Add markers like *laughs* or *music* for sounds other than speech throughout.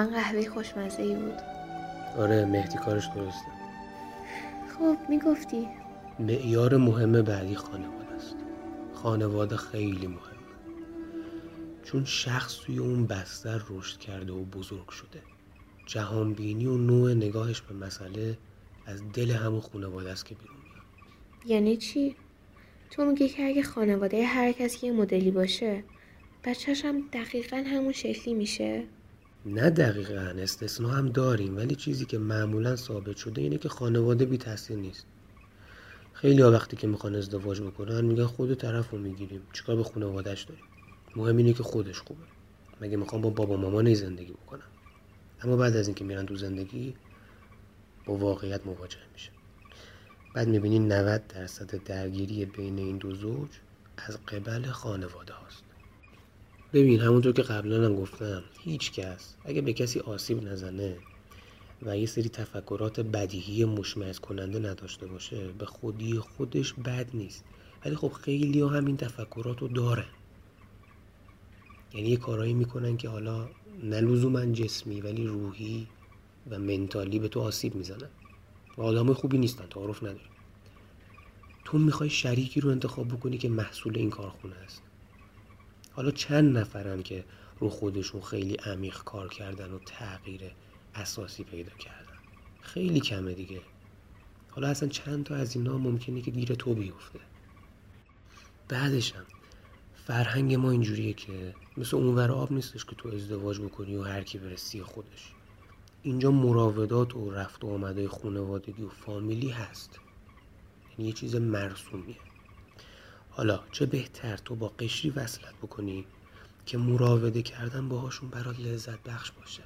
واقعا قهوه خوشمزه ای بود. آره مهدی کارش درسته. خب می‌گفتی؟ معیار مهم بعدی خانواده است. خانواده خیلی مهمه چون شخص توی اون بستر رشد کرده و بزرگ شده. جهانبینی و نوع نگاهش به مسئله از دل همون خانواده است که بیرون میاد. یعنی چی؟ تو میگی که اگه خانواده هر کسی یه مدلی باشه بچهش هم دقیقا همون شکلی میشه؟ نه دقیقا استثنا هم داریم ولی چیزی که معمولا ثابت شده اینه که خانواده بی تاثیر نیست. خیلی ها وقتی که می‌خوان ازدواج بکنن میگن خود طرف رو می‌گیریم. چیکار به خانوادهش داریم؟ مهم اینه که خودش خوبه. مگه می‌خوام با بابا مامان زندگی بکنم اما بعد از اینکه میرن تو زندگی با واقعیت مواجه میشه بعد می‌بینی 90 درصد درگیری بین این دو زوج از قبل خانواده هاست. ببین همونطور که قبلا هم گفتم هیچ کس اگه به کسی آسیب نزنه و یه سری تفکرات بدیهی مشمعز کننده نداشته باشه به خودی خودش بد نیست. ولی خب خیلی ها همین تفکرات رو دارن یعنی یه کارایی می‌کنن که حالا نه لزوما جسمی ولی روحی و منتالی به تو آسیب می‌زنن. و آدم خوبی نیستن تعارف نداری تو می‌خوای شریکی رو انتخاب بکنی که محصول این کارخونه است. حالا چند نفرن که رو خودشون خیلی عمیق کار کردن و تغییر اساسی پیدا کردن؟ خیلی کمه دیگه. حالا اصلا چند تا از اینا ممکنه که گیر تو بیفته. بعدشم فرهنگ ما اینجوریه که مثل اونور آب نیستش که تو ازدواج بکنی و هر کی بره سی خودش. اینجا مراودات و رفت و آمده خانوادگی و فامیلی هست. یعنی یه چیز مرسومیه. حالا چه بهتر تو با قشری وصلت بکنی که مراوده کردن باهاشون برات لذت بخش باشه؟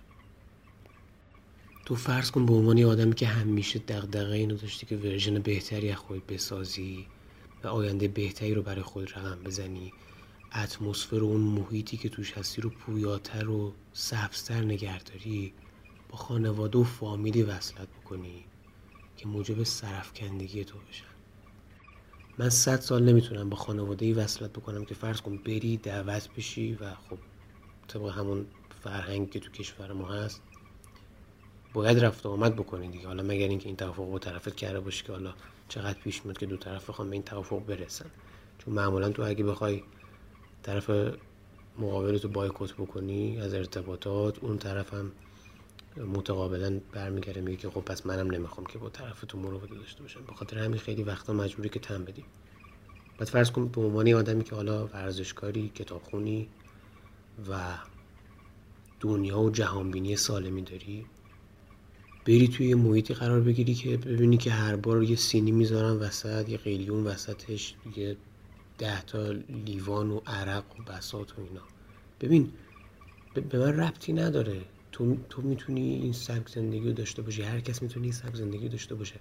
تو فرض کن به عنوان آدمی که همیشه دغدغه اینو داشتی که ورژن بهتری از خود بسازی و آینده بهتری رو برای خود رقم بزنی اتمسفر و اون محیطی که توش هستی رو پویاتر و سبزتر نگهداری با خانواده و فامیلی وصلت بکنی که موجب سرفکندگی تو بشن. من صد سال نمی‌تونم با خانواده ای وصلت بکنم که فرض کن بری دعوت بشی و خب طبق همون فرهنگ که تو کشور ما هست باید رفت و آمد بکنی دیگه. حالا مگر اینکه این توافق با طرفت کرده باشی که حالا چقدر پیش میاد که دو طرف بخوام به این توافق برسن. چون معمولا تو اگه بخوای طرف مقابل تو بایکوت بکنی از ارتباطات اون طرف هم متقابلا برمیگرده میگه که خب پس منم نمی‌خوام که با طرف تو مراوده داشته باشم. به همین خیلی وقتا مجبوری که تم بدی بعد فرض کن به عنوان آدمی که حالا ورزشکاری کتابخونی و دنیا و جهانبینی سالمی داری بری توی یه محیطی قرار بگیری که ببینی که هر بار یه سینی می‌ذارن وسط یه قلیون وسطش یه ده تا لیوان و عرق و بسات و اینا. ببین به من ربطی نداره. تو, تو می‌تونی این سبک زندگی رو داشته باشی. هر کس می‌تونی این سبک زندگی داشته باشه.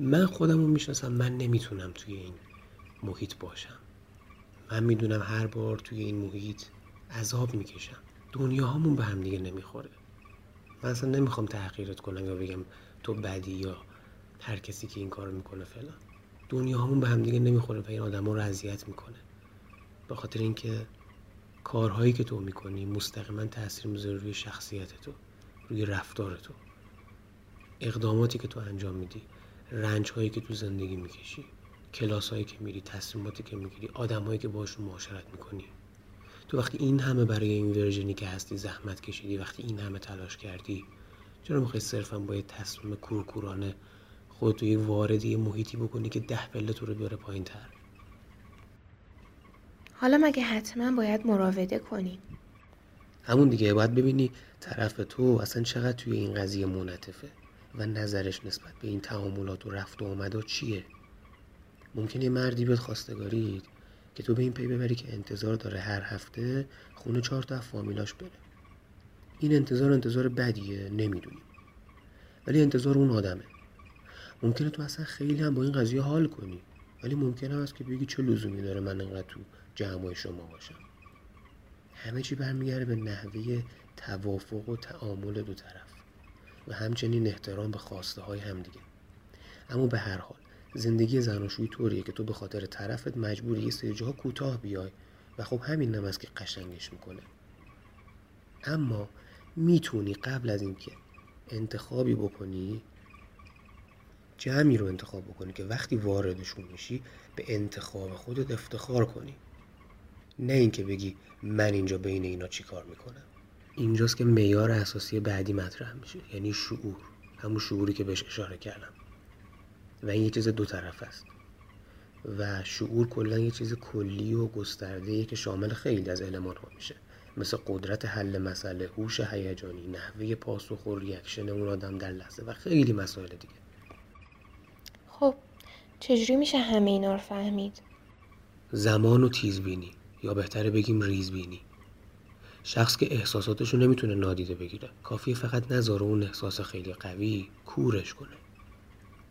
من خودم رو می‌شناسم. من نمی‌تونم توی این محیط باشم. من می‌دونم هر بار توی این محیط عذاب می‌کشم. دنیا همون به هم دیگه نمی‌خوره. من اصلا نمی‌خوام تحقیرت کنم یا بگم تو بدی یا هر کسی که این کار می‌کنه فلان. دنیا همون به هم دیگه نمی‌خوره و این آدم رو اذیت می‌کنه. به خاطر اینکه کارهایی که تو می‌کنی مستقیما تاثیر می‌ذاره روی شخصیت تو. روی رفتار تو اقداماتی که تو انجام میدی رنج هایی که تو زندگی می‌کشی کلاس هایی که میری تصمیماتی که می‌گیری آدم هایی که باشون معاشرت می‌کنی. تو وقتی این همه برای این ورژنی که هستی زحمت کشیدی وقتی این همه تلاش کردی چرا می‌خوای صرفا با یه تصمیم کورکورانه خودتو توی وارد یه محیطی بکنی که ده پله تو رو بیاره پایین تر حالا مگه حتما باید مراوده کنی؟ همون دیگه باید ببینی طرف تو اصلا چقدر توی این قضیه منطفه و نظرش نسبت به این تعاملات و رفت و آمد و چیه؟ ممکنه مردی بیاد خواستگارید که تو به این پی ببری که انتظار داره هر هفته خونه چهار تا فامیلاش بره. این انتظار انتظار بدیه نمی‌دونیم. ولی انتظار اون آدمه. ممکنه تو اصلا خیلی هم با این قضیه حال کنی ولی ممکنه هست که بگی چه لزومی داره من انقدر تو جمع شما باشم. همه چی برمیگرده به نحوه توافق و تعامل دو طرف و همچنین احترام به خواسته های همدیگه. اما به هر حال زندگی زناشویی طوریه که تو به خاطر طرفت مجبوری یه سری جاها کوتاه بیای و خب همین هم است که قشنگش می‌کنه. اما می‌تونی قبل از اینکه انتخابی بکنی جمعی رو انتخاب بکنی که وقتی واردشون میشی به انتخاب خودت افتخار کنی. نه اینکه بگی من اینجا بین اینا چی کار می‌کنم. اینجاست که میار اساسی بعدی مطرح میشه یعنی شعور همون شعوری که بهش اشاره کردم. و این یه چیز دو طرف است. و شعور کلا یه چیز کلی و گسترده که شامل خیلی از علمان ها میشه. مثل قدرت حل مسئله هوش هیجانی نحوه پاسخ و ریاکشن اون آدم در لحظه و خیلی مسائل دیگه. خب چجوری میشه همه اینا رو فهمید؟ زمان و تیزبینی. یا بهتره بگیم ریزبینی. شخص که احساساتش رو نمی‌تونه نادیده بگیره. کافیه فقط نذاره اون احساس خیلی قوی کورش کنه.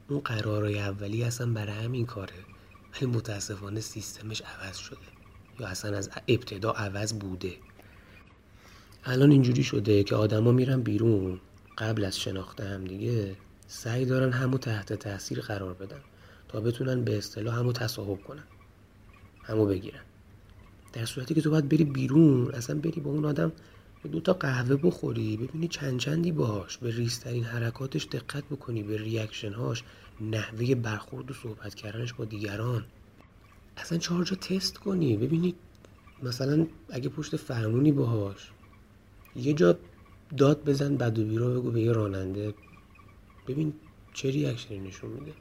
اون قرارای اولی اصلا برای همین کاره. ولی متاسفانه سیستمش عوض شده. یا اصلا از ابتدا عوض بوده. الان اینجوری شده که آدما میرن بیرون. قبل از شناخت هم دیگه سعی دارن همو تحت تاثیر قرار بدن. تا بتونن به اصطلاح همو تصاحب کنن. همو بگیرن. در صورتی که تو باید بری بیرون اصلا بری با اون آدم دو تا قهوه بخوری ببینی چند چندی باش به ریسترین حرکاتش دقت بکنی به ریاکشنهاش نحوه برخورد و صحبت کردنش با دیگران. اصلا چهار جا تست کنی ببینی مثلا اگه پشت فرمونی باهاش یه جا داد بزن بد و بیرا بگو به یه راننده ببین چه ریاکشنی نشون میده.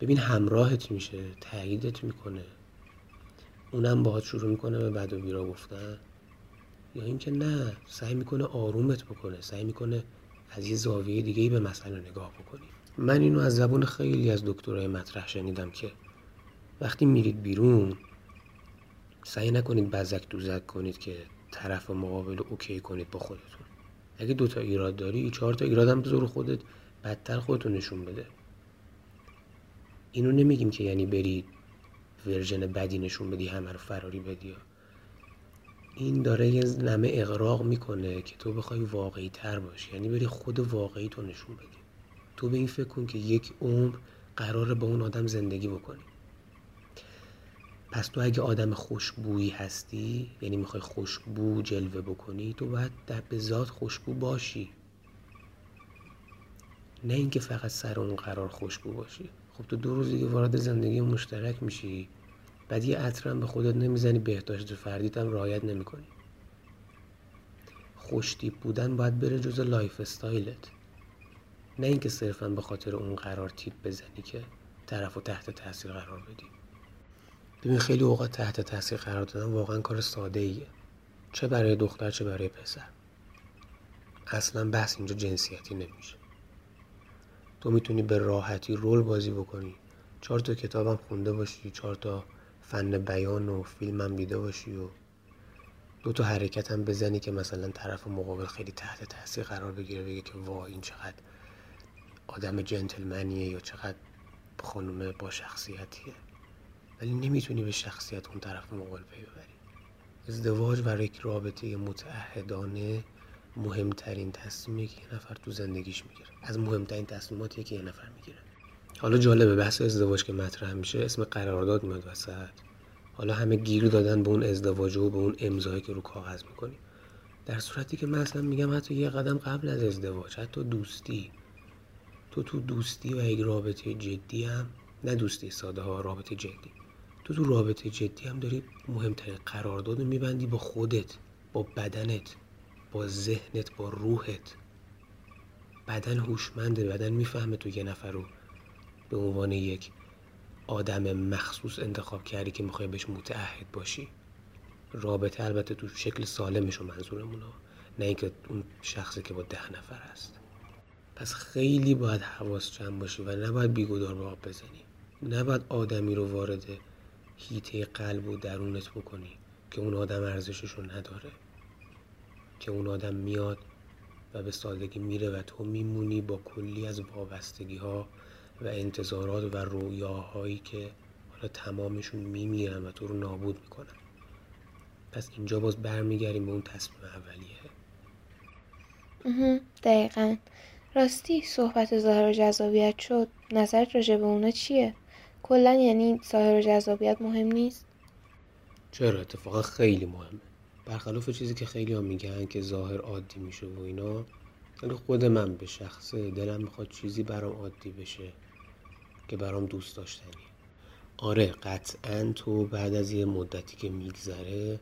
ببین همراهت میشه تاییدت می‌کنه. اونم باهات شروع می‌کنه به بد و بیرا گفتن. یا اینکه نه سعی می‌کنه آرومت بکنه سعی می‌کنه از یه زاویه دیگه ای به مسئله نگاه بکنی. من اینو از زبون خیلی از دکترای مطرح شنیدم که وقتی میرید بیرون سعی نکنید بزک دوزک کنید که طرف مقابل okay کنید با خودتون. اگه دوتا ایراد داری چهار تا ایراد هم بذار خودت بدتر خودتون نشون بده. اینو نمیگیم که یعنی برید version بدی نشون بدی همه رو فراری بدی. این داره یه نمه اغراق می‌کنه که تو بخوای واقعی تر باشی. یعنی بری خود واقعی تو نشون بدی. تو به این فکر کن که یک عمر قراره با اون آدم زندگی بکنی. پس تو اگه آدم خوشبویی هستی یعنی می‌خوای خوشبو جلوه بکنی تو باید در به ذات خوشبو باشی. نه اینکه فقط سر اون قرار خوشبو باشی. خب تو دو روز دیگه وارد زندگی مشترک میشی. بعد یه عطرم به خودت نمی‌زنی بهداشت فردیت هم رعایت نمی‌کنی. خوشتیپ بودن باید بره جزء lifestyle ت. نه اینکه صرفا به خاطر اون قرار تیپ بزنی که طرف و تحت تاثیر قرار بدی. ببین خیلی اوقات تحت تاثیر قرار دادن واقعا کار ساده ایه چه برای دختر چه برای پسر. اصلا بحث اینجا جنسیتی نمیشه. تو می‌تونی به راحتی رول بازی بکنی. چهار تا کتابم خونده باشی چهار تا فن بیان و فیلم هم دیده باشی و دو تا حرکت هم بزنی که مثلا طرف مقابل خیلی تحت تاثیر قرار بگیره بگه که وا این چقدر آدم جنتلمنیه یا چقدر خانومه با شخصیتیه. ولی نمی‌تونی به شخصیت اون طرف مقابل پی ببری. ازدواج و یک رابطه متعهدانه مهمترین تصمیمی که یه نفر تو زندگیش می‌گیره. از مهمترین تصمیماتی که یه نفر می‌گیره. حالا جالبه بحث ازدواج که مطرح میشه اسم قرارداد میاد وسط. حالا همه گیر دادن به اون ازدواج و به اون امضایی که رو کاغذ می‌کنی. در صورتی که من اصلا میگم حتی یه قدم قبل از ازدواج حتی دوستی. تو تو دوستی و یک رابطه جدی هم نه دوستی ساده ها رابطه جدی. تو تو رابطه جدی هم داری مهمترین قرارداد رو میبندی با خودت با بدنت. با ذهنت با روحت. بدن هوشمنده بدن می‌فهمه تو یه نفر رو به عنوان یک آدم مخصوص انتخاب کردی که می‌خوای بهش متعهد باشی. رابطه البته تو شکل سالمش رو منظورمونه نه اینکه اون شخصی که با ده نفر هست. پس خیلی باید حواس جمع باشی و نباید بیگودار به آب بزنی. نباید آدمی رو وارد هیته قلب و درونت بکنی که اون آدم ارزشش رو نداره. که اون آدم میاد و به سادگی میره و تو میمونی با کلی از وابستگی ها و انتظارات و رویاهایی که حالا تمامشون میمیرن و تو رو نابود می‌کنن. پس اینجا باز برمیگردیم به اون تصمیم اولیه. دقیقا. راستی صحبت ظاهر و جذابیت شد. نظرت راجع به اونا چیه؟ کلا یعنی ظاهر و جذابیت مهم نیست؟ چرا؟ اتفاقا خیلی مهمه. برخلاف چیزی که خیلی ها میگن که ظاهر عادی میشه و اینا ولی خود من به شخصه دلم می‌خواد چیزی برام عادی بشه که برام دوست داشتنی آره قطعا تو بعد از یه مدتی که میگذره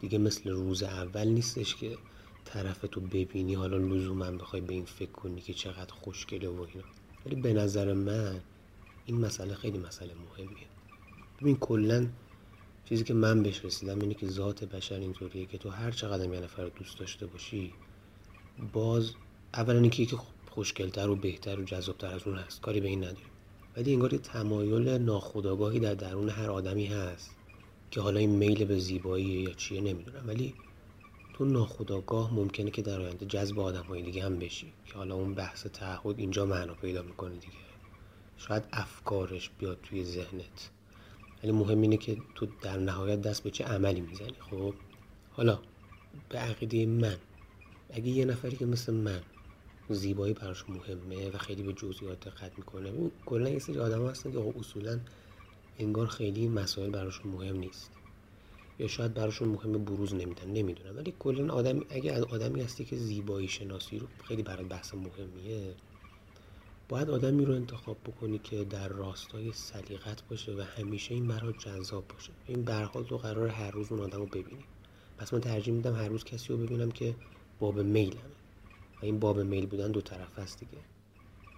دیگه مثل روز اول نیستش که طرف تو ببینی حالا لزوما بخوای به این فکر کنی که چقدر خوشگله و اینا. ولی به نظر من این مسئله خیلی مسئله مهمیه. ببین کلا چیزی که من بهش رسیدم اینه که ذات بشر اینطوریه که تو هر چقدر یه نفر رو دوست داشته باشی باز اولا اینکه یکی خوشگلتر و بهتر و جذابتر از اون هست. کاری به این نداریم. ولی انگار یه تمایل ناخودآگاهی در درون هر آدمی هست که حالا این میل به زیبایی یا چیه نمی‌دونم. ولی تو ناخودآگاه ممکنه که در آینده جذب آدم های دیگه هم بشی که حالا اون بحث تعهد اینجا معنا پیدا می‌کنه دیگه. شاید افکارش بیاد توی ذهنت. ولی مهم اینه که تو در نهایت دست به چه عملی می‌زنی. خب؟ حالا به عقیده من. اگه یه نفری که مثل من زیبایی براش مهمه و خیلی به جزئیات دقت می‌کنه کلا یه سری آدم هستن که اصولا انگار خیلی مسائل براشون مهم نیست. یا شاید براشون مهم بروز نمیدن نمی‌دونم. ولی کلا آدم اگه آدمی هستی که زیبایی شناسی رو خیلی برای بحث مهمیه باید آدمی رو انتخاب بکنی که در راستای سلیقت باشه و همیشه این برات جذاب باشه. این برحال تو قرار هر روز اون آدم رو ببینی. پس من ترجیح میدم هر روز کسی رو ببینم که باب میلمه. و این باب میل بودن دو طرف هست دیگه.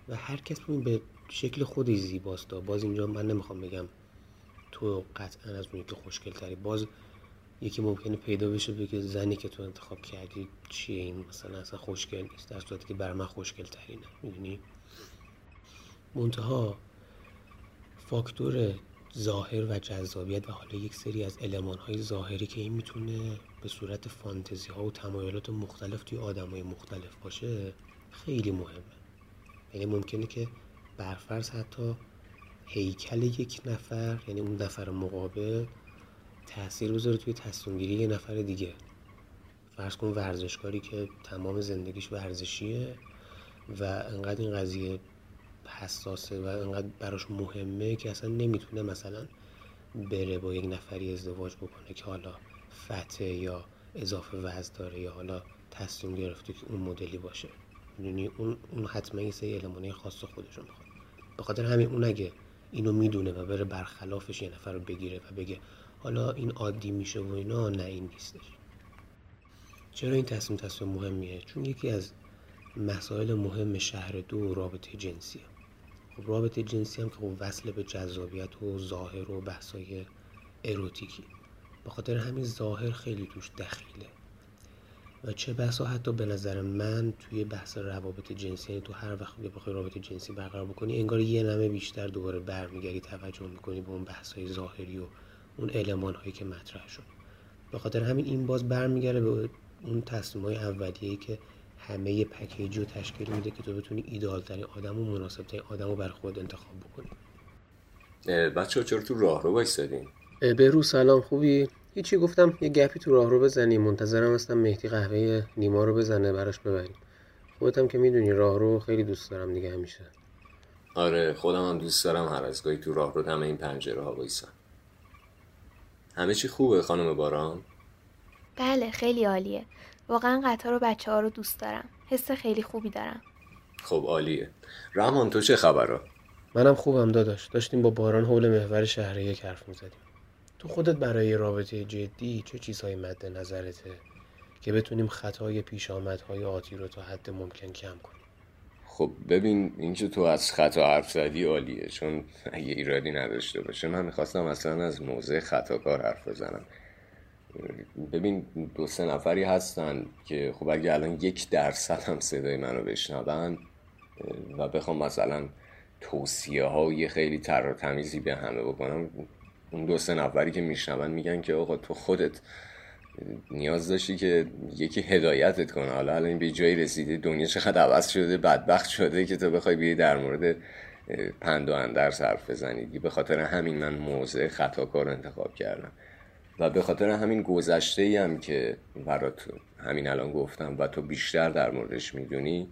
و هر کس به شکل خودی زیباست باز اینجا من نمی‌خوام بگم تو قطعا از اونی که خوشگل تری باز یکی ممکنه پیدا بشه بگه زنی که تو انتخاب کردی چیه این؟ مثلا اصلا خوشگل نیست. در صورتی که بر من خوشگل ترینه می‌دونی؟ منتها فاکتور ظاهر و جذابیت و حالا یک سری از علمان های ظاهری که این می‌تونه به صورت فانتزی ها و تمایلات مختلف توی آدم های مختلف باشه خیلی مهمه. یعنی ممکنه که برفرض حتی هیکل یک نفر یعنی اون نفر مقابل تاثیر بذاره توی تصمیم یه نفر دیگه. فرض کن ورزشکاری که تمام زندگیش ورزشیه و انقدر این قضیه حساسه و انقدر براش مهمه که اصلا نمی‌تونه مثلا بره با یک نفری ازدواج بکنه که حالا فته یا اضافه وزن داره یا حالا تصمیم گرفته که اون مدلی باشه. می‌دونی اون اون حتما یه سری المانه خاص خودشون می‌خواد. به خاطر همین اون اگه اینو می‌دونه و بره برخلافش یه نفر رو بگیره و بگه حالا این عادی میشه و اینا نه این نیستش. چرا این تصمیم تصمیم مهمیه؟ چون یکی از مسائل مهم شهر دو رابطه جنسیه. خب رابطه جنسی هم که خب وصل به جذابیت و ظاهر و بحثای اروتیکی. به خاطر همین ظاهر خیلی توش دخیله. و چه بحثا حتی به نظر من توی بحث روابط جنسی یعنی تو هر وقت بخوای رابطه جنسی برقرار بکنی انگار یه نمه بیشتر دوباره برمیگردی توجه می‌کنی به اون بحث های ظاهری و اون علمان هایی که مطرح شد. به خاطر همین این باز برمیگرده به اون تصمیم های اولیه‌ای که همه پکیج رو تشکیل میده که تو بتونی ایدال ترین آدم و مناسب ترین آدم رو بر خود انتخاب بکنی بچه ها چرا تو راه رو بایستادین؟ به رو سلام خوبی؟ هیچی گفتم یه گپی تو راه رو بزنیم منتظرم هستم مهدی قهوه نیما رو بزنه براش ببریم خودتم که می‌دونی راه رو خیلی دوست دارم دیگه همیشه آره خودم هم دوست دارم هر از گاهی تو راه رو دم این پنجره ها بایستم همه چی خوبه خانم باران؟ بله خیلی عالیه واقعا قطار و بچه ها رو دوست دارم. حس خیلی خوبی دارم. خب عالیه. رحمان تو چه خبره؟ منم خوبم داداش. داشتیم با باران حول محور شهر یک حرف می‌زدیم. تو خودت برای رابطه جدی چه چیزهایی مد نظرته که بتونیم خطای پیش آمدهای آتی رو تا حد ممکن کم کنیم؟ خب ببین اینکه تو از خطا حرف زدی عالیه. چون اگه ایرادی نداشته باشه من می‌خواستم اصلا از موضع خطاکار حرف بزنم. ببین دو سه نفری هستن که خب اگه الان یک درصد هم صدای منو بشنون و بخوام مثلا توصیه های خیلی تر تمیزی به همه بکنم اون دو سه نفری که میشنون میگن که آقا تو خودت نیاز داشتی که یکی هدایتت کنه. حالا الان به جایی رسیده دنیا چقدر عوض شده بدبخت شده که تو بخوای بیای در مورد پند و اندر حرف بزنی. به خاطر همین من موضع خطاکار انتخاب کردم. و به خاطر همین گذشته ای هم که برات همین الان گفتم و تو بیشتر در موردش می‌دونی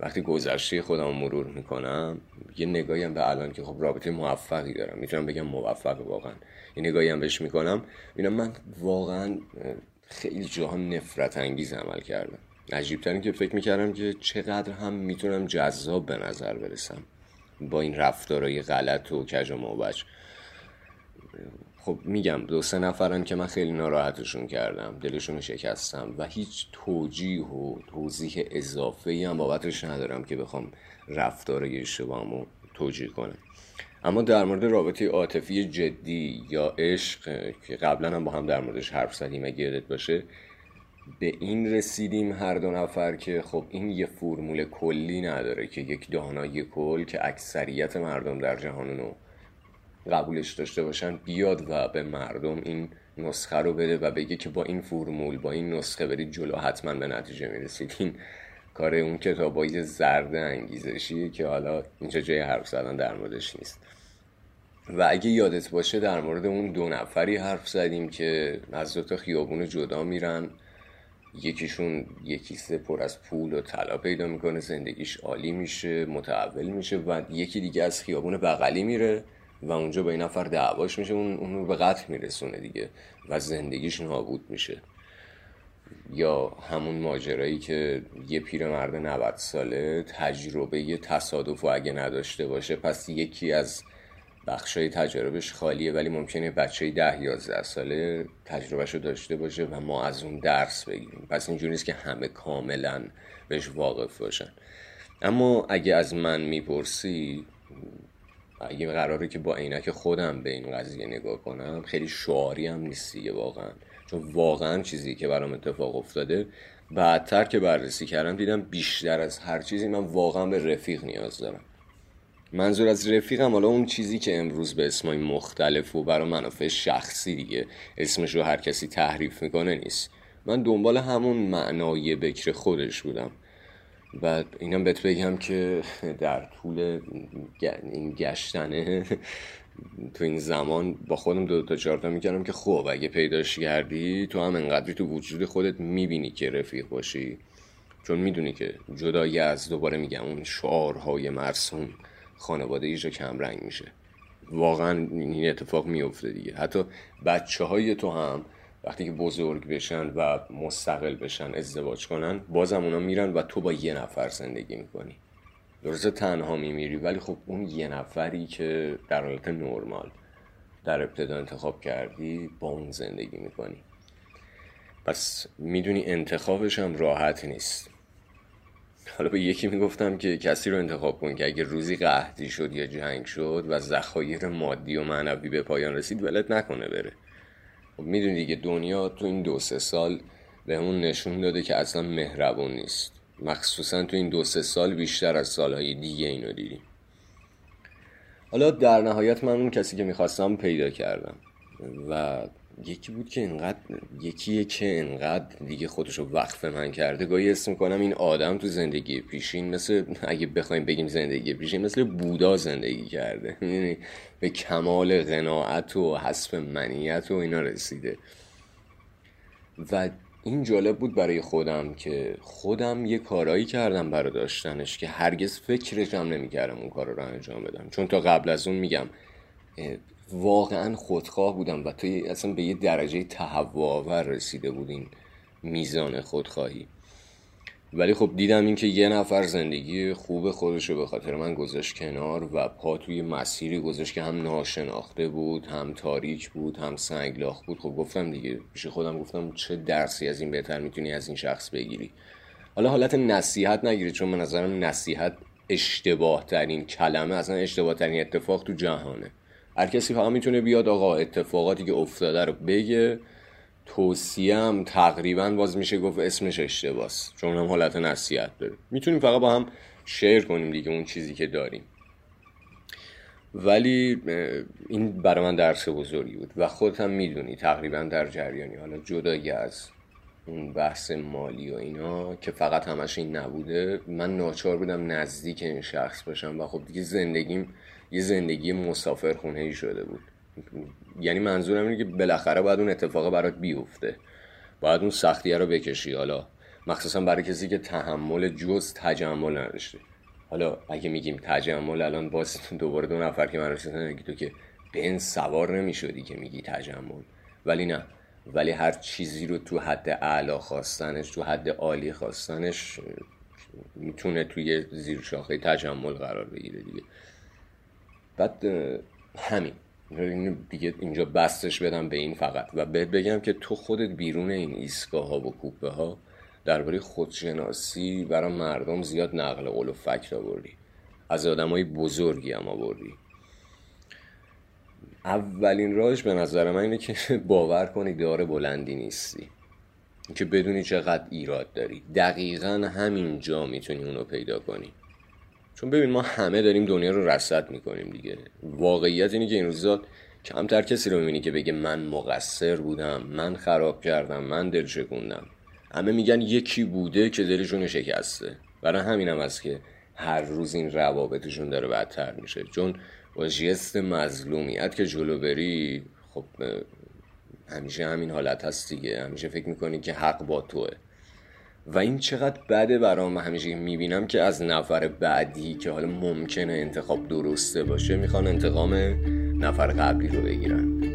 وقتی گذشته خودم مرور می‌کنم یه نگاهی هم به الان که خب رابطه موفقی دارم. می‌تونم بگم موفق واقعا. یه نگاهی هم بهش می‌کنم. اینا من واقعا خیلی جاها نفرت انگیز عمل کردم. عجیبتر که فکر می‌کردم که چقدر هم می‌تونم جذاب به نظر برسم با این رفتارهای غلط و کج و موبج خب میگم دو سه نفرن که من خیلی ناراحتشون کردم دلشون شکستم و هیچ توجیه و توضیح اضافه ای هم بابتش ندارم که بخوام رفتار اشتباهمو توجیه کنم. اما در مورد رابطه عاطفی جدی یا عشق که قبلا هم با هم در موردش حرف زدیم اگه یادت باشه به این رسیدیم هر دو نفر که خب این یه فرمول کلی نداره که یک دانایی کل که اکثریت مردم در جهان قبولش داشته باشن بیاد و به مردم این نسخه رو بده و بگه که با این فرمول با این نسخه برید جلو حتما به نتیجه می‌رسید. این کار اون کتابای زرد انگیزشی که حالا اینجا جای حرف زدن در موردش نیست. و اگه یادت باشه در مورد اون دو نفری حرف زدیم که از دو خیابون جدا میرن. یکیشون یکی پر از پول و طلا پیدا می‌کنه زندگیش عالی میشه متحول میشه و یکی دیگه از خیابون بغلی میره. و اونجا با این نفر دعواش میشه اون اونو به قتل میرسونه دیگه و زندگیش نابود میشه. یا همون ماجرایی که یه پیرمرد 90 ساله تجربه یه تصادف و اگه نداشته باشه پس یکی از بخشای تجربهش خالیه ولی ممکنه بچه ده یازده ساله تجربهش رو داشته باشه و ما از اون درس بگیریم. پس اینجوری نیست که همه کاملا بهش واقف باشن. اما اگه از من می‌پرسی اگه قراره که با عینک خودم به این قضیه نگاه کنم خیلی شعاری هم نیست واقعا. چون واقعا چیزی که برام اتفاق افتاده بعدتر که بررسی کردم دیدم بیشتر از هر چیزی من واقعا به رفیق نیاز دارم. منظور از رفیقم حالا اون چیزی که امروز به اسمای مختلف و برای منافع شخصی دیگه اسمش رو هر کسی تحریف می‌کنه نیست. من دنبال همون معنای بکر خودش بودم. و اینم بهت بگم که در طول این گشتنه تو این زمان با خودم دو تا چهارتا می‌کردم که خب اگه پیداش کردی تو هم انقدری تو وجود خودت می‌بینی که رفیق باشی. چون می‌دونی که جدایی از دوباره میگم اون شعارهای مرسوم خانواده ایجا کم رنگ میشه. واقعا این اتفاق میفته دیگه. حتی بچه های تو هم وقتی که بزرگ بشن و مستقل بشن ازدواج کنن بازم اونا میرن و تو با یه نفر زندگی می‌کنی. درسته تنها میمیری ولی خب اون یه نفری که در حالت نرمال در ابتدا انتخاب کردی با اون زندگی می‌کنی. پس می‌دونی انتخابش هم راحت نیست. حالا به یکی می‌گفتم که کسی رو انتخاب کن که اگه روزی قهدی شد یا جنگ شد و ذخایر مادی و معنوی به پایان رسید ولت نکنه بره. می‌دونی دیگه دنیا تو این دو سه سال به اون نشون داده که اصلا مهربون نیست. مخصوصا تو این دو سه سال بیشتر از سالهای دیگه اینو دیدیم. حالا در نهایت من اون کسی که می‌خواستم پیدا کردم و یکی بود که انقدر یکیه که انقدر دیگه خودشو وقف من کرده. گاهی اسم می‌کنم این آدم تو زندگی پیشین مثل اگه بخوایم بگیم زندگی پیشین مثل بودا زندگی کرده. *laughs* یعنی به کمال قناعت و حسب منیت و اینا رسیده. و این جالب بود برای خودم که خودم یه کارایی کردم برای داشتنش که هرگز فکرش هم نمی‌کردم اون کار رو انجام بدم. چون تا قبل از اون میگم واقعا خودخواه بودم و توی اصلا به یه درجه تهوع رسیده بود میزان خودخواهی. ولی خب دیدم اینکه یه نفر زندگی خوب خودش رو به خاطر من گذاشت کنار و پا توی مسیری گذاشت که هم ناشناخته بود هم تاریک بود هم سنگلاخ بود. خب گفتم دیگه پیش خودم گفتم چه درسی از این بهتر می‌تونی از این شخص بگیری. حالا حالت نصیحت نگیری چون من نظرم نصیحت اشتباه ترین کلمه اصلا اشتباه ترین اتفاق تو جهانه. هر کسی فقط می‌تونه بیاد آقا اتفاقاتی که افتاده رو بگه توصیه هم تقریبا باز میشه گفت اسمش اشتباس چون هم حالت نصیحت داره. می‌تونیم فقط با هم شیر کنیم دیگه اون چیزی که داریم. ولی این برای من درس بزرگی بود و خودت هم می‌دونی تقریبا در جریانی. حالا جدایی از اون بحث مالی و اینا که فقط همش این نبوده من ناچار بودم نزدیک این شخص باشم و خب دیگه زندگیم یه زندگی مسافر خونه ای شده بود. یعنی منظورم اینه که بالاخره باید اون اتفاق برات بیفته. باید اون سختیه رو بکشی. حالا مخصوصا برای کسی که تحمل جز تجمل نداشته. حالا اگه میگیم تجمل الان باز دوباره دو نفر که من تو که به این سوار نمی‌شدی که میگی تجمل. ولی نه. ولی هر چیزی رو تو حد اعلا خواستنش تو حد عالی خواستنش می‌تونه توی زیر شاخه تجمل قرار بگیره دیگه. بعد همین. دیگه اینجا بستش بدم به این فقط. و بهت بگم که تو خودت بیرون این ایستگاه ها و کوپه ها درباره خودشناسی برای مردم زیاد نقل قول و فکر آوردی. از های بزرگی هم آوردی. اولین راهش به نظر من اینه که *laughs* باور کنی داره بلندی نیستی. که بدونی چقدر ایراد داری. دقیقا همین جا می‌تونی اونو پیدا کنی. چون ببین ما همه داریم دنیا رو رصد می‌کنیم دیگه. واقعیت اینه که این روزا کمتر کسی رو می‌بینی که بگه من مقصر بودم من خراب کردم من دل شکوندم. همه میگن یکی بوده که دلشون شکسته. برای همینم هم هست که هر روز این روابطشون داره بدتر میشه. چون با جست مظلومیت که جلو بری خب همیشه همین حالت هست دیگه. همیشه فکر می‌کنی که حق با توه. و این چقدر بده برام همیشه می‌بینم که از نفر بعدی که حالا ممکنه انتخاب درسته باشه می‌خوان انتقام نفر قبلی رو بگیرن.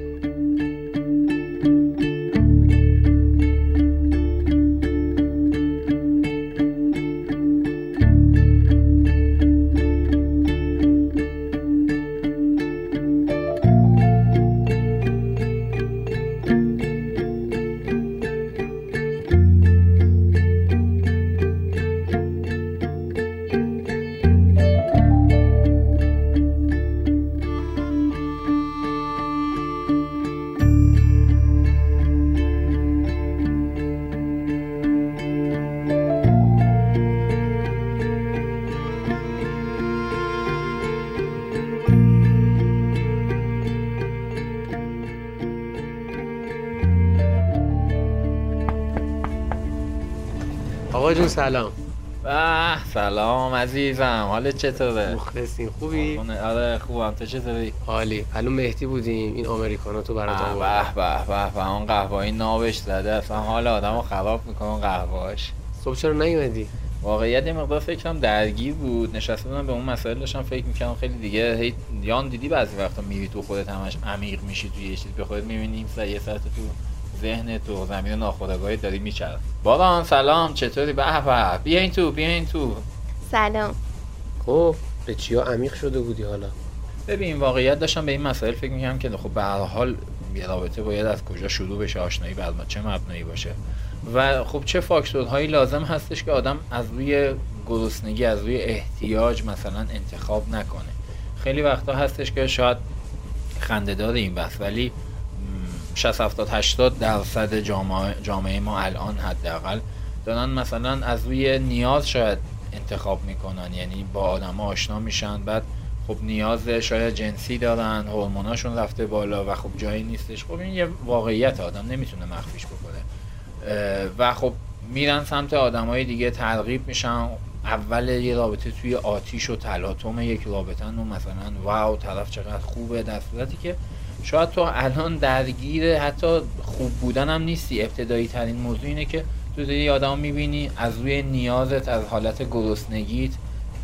عزیزم حالت چطوره؟ مخلصین خوبی؟ آره خوبم. تو چطوری؟ حالی الان مهدی بودیم. این آمریکانا تو برات آورد به به به اون قهوه نابش زده. اصلا حال آدمو خراب می‌کنه قهوهاش صبح چرا نیومدی؟ واقعیت یه مقدار فکرم درگیر بود. نشسته بودم به اون مسائل داشتم فکر می‌کردم خیلی دیگه. هی یان دیدی بعضی وقتا میری تو خودت همش عمیق میشی توی یه چیز به خودت می‌بینی یه ساعت تو ذهن تو زمین ناخودآگاهی داری میچرد باران سلام. چطوری؟ به به. بیاین تو بیاین تو. سلام. خب به چیا عمیق شده بودی حالا؟ ببین واقعیت داشتم به این مسائل فکر می‌کنم که خب به هر حال یه رابطه باید از کجا شروع بشه آشنایی بر چه مبنایی باشه. و خب چه فاکتورهایی لازم هستش که آدم از روی گرسنگی از روی احتیاج مثلا انتخاب نکنه. خیلی وقتا هستش که شاید خندهدار این بحث ولی 60 70 80 درصد جامعه, جامعه ما الان حداقل دارن مثلا از روی نیاز شاید انتخاب می‌کنن. یعنی با آدم آشنا میشن. بعد خب نیاز شاید جنسی دارن. هورموناشون رفته بالا و خب جایی نیستش. خب این یه واقعیت آدم نمی‌تونه مخفیش بکنه. و خب میرن سمت های دیگه ترغیب میشن. اول یه رابطه توی آتیش و تلاطم یک رابطه و مثلا واو طرف چقدر خوبه در صورتی که شاید تو الان درگیر حتی خوب بودن هم نیستی. ابتدایی ترین موضوع اینه که تو داری آدم می‌بینی از روی نیازت از حالت گرسنگیت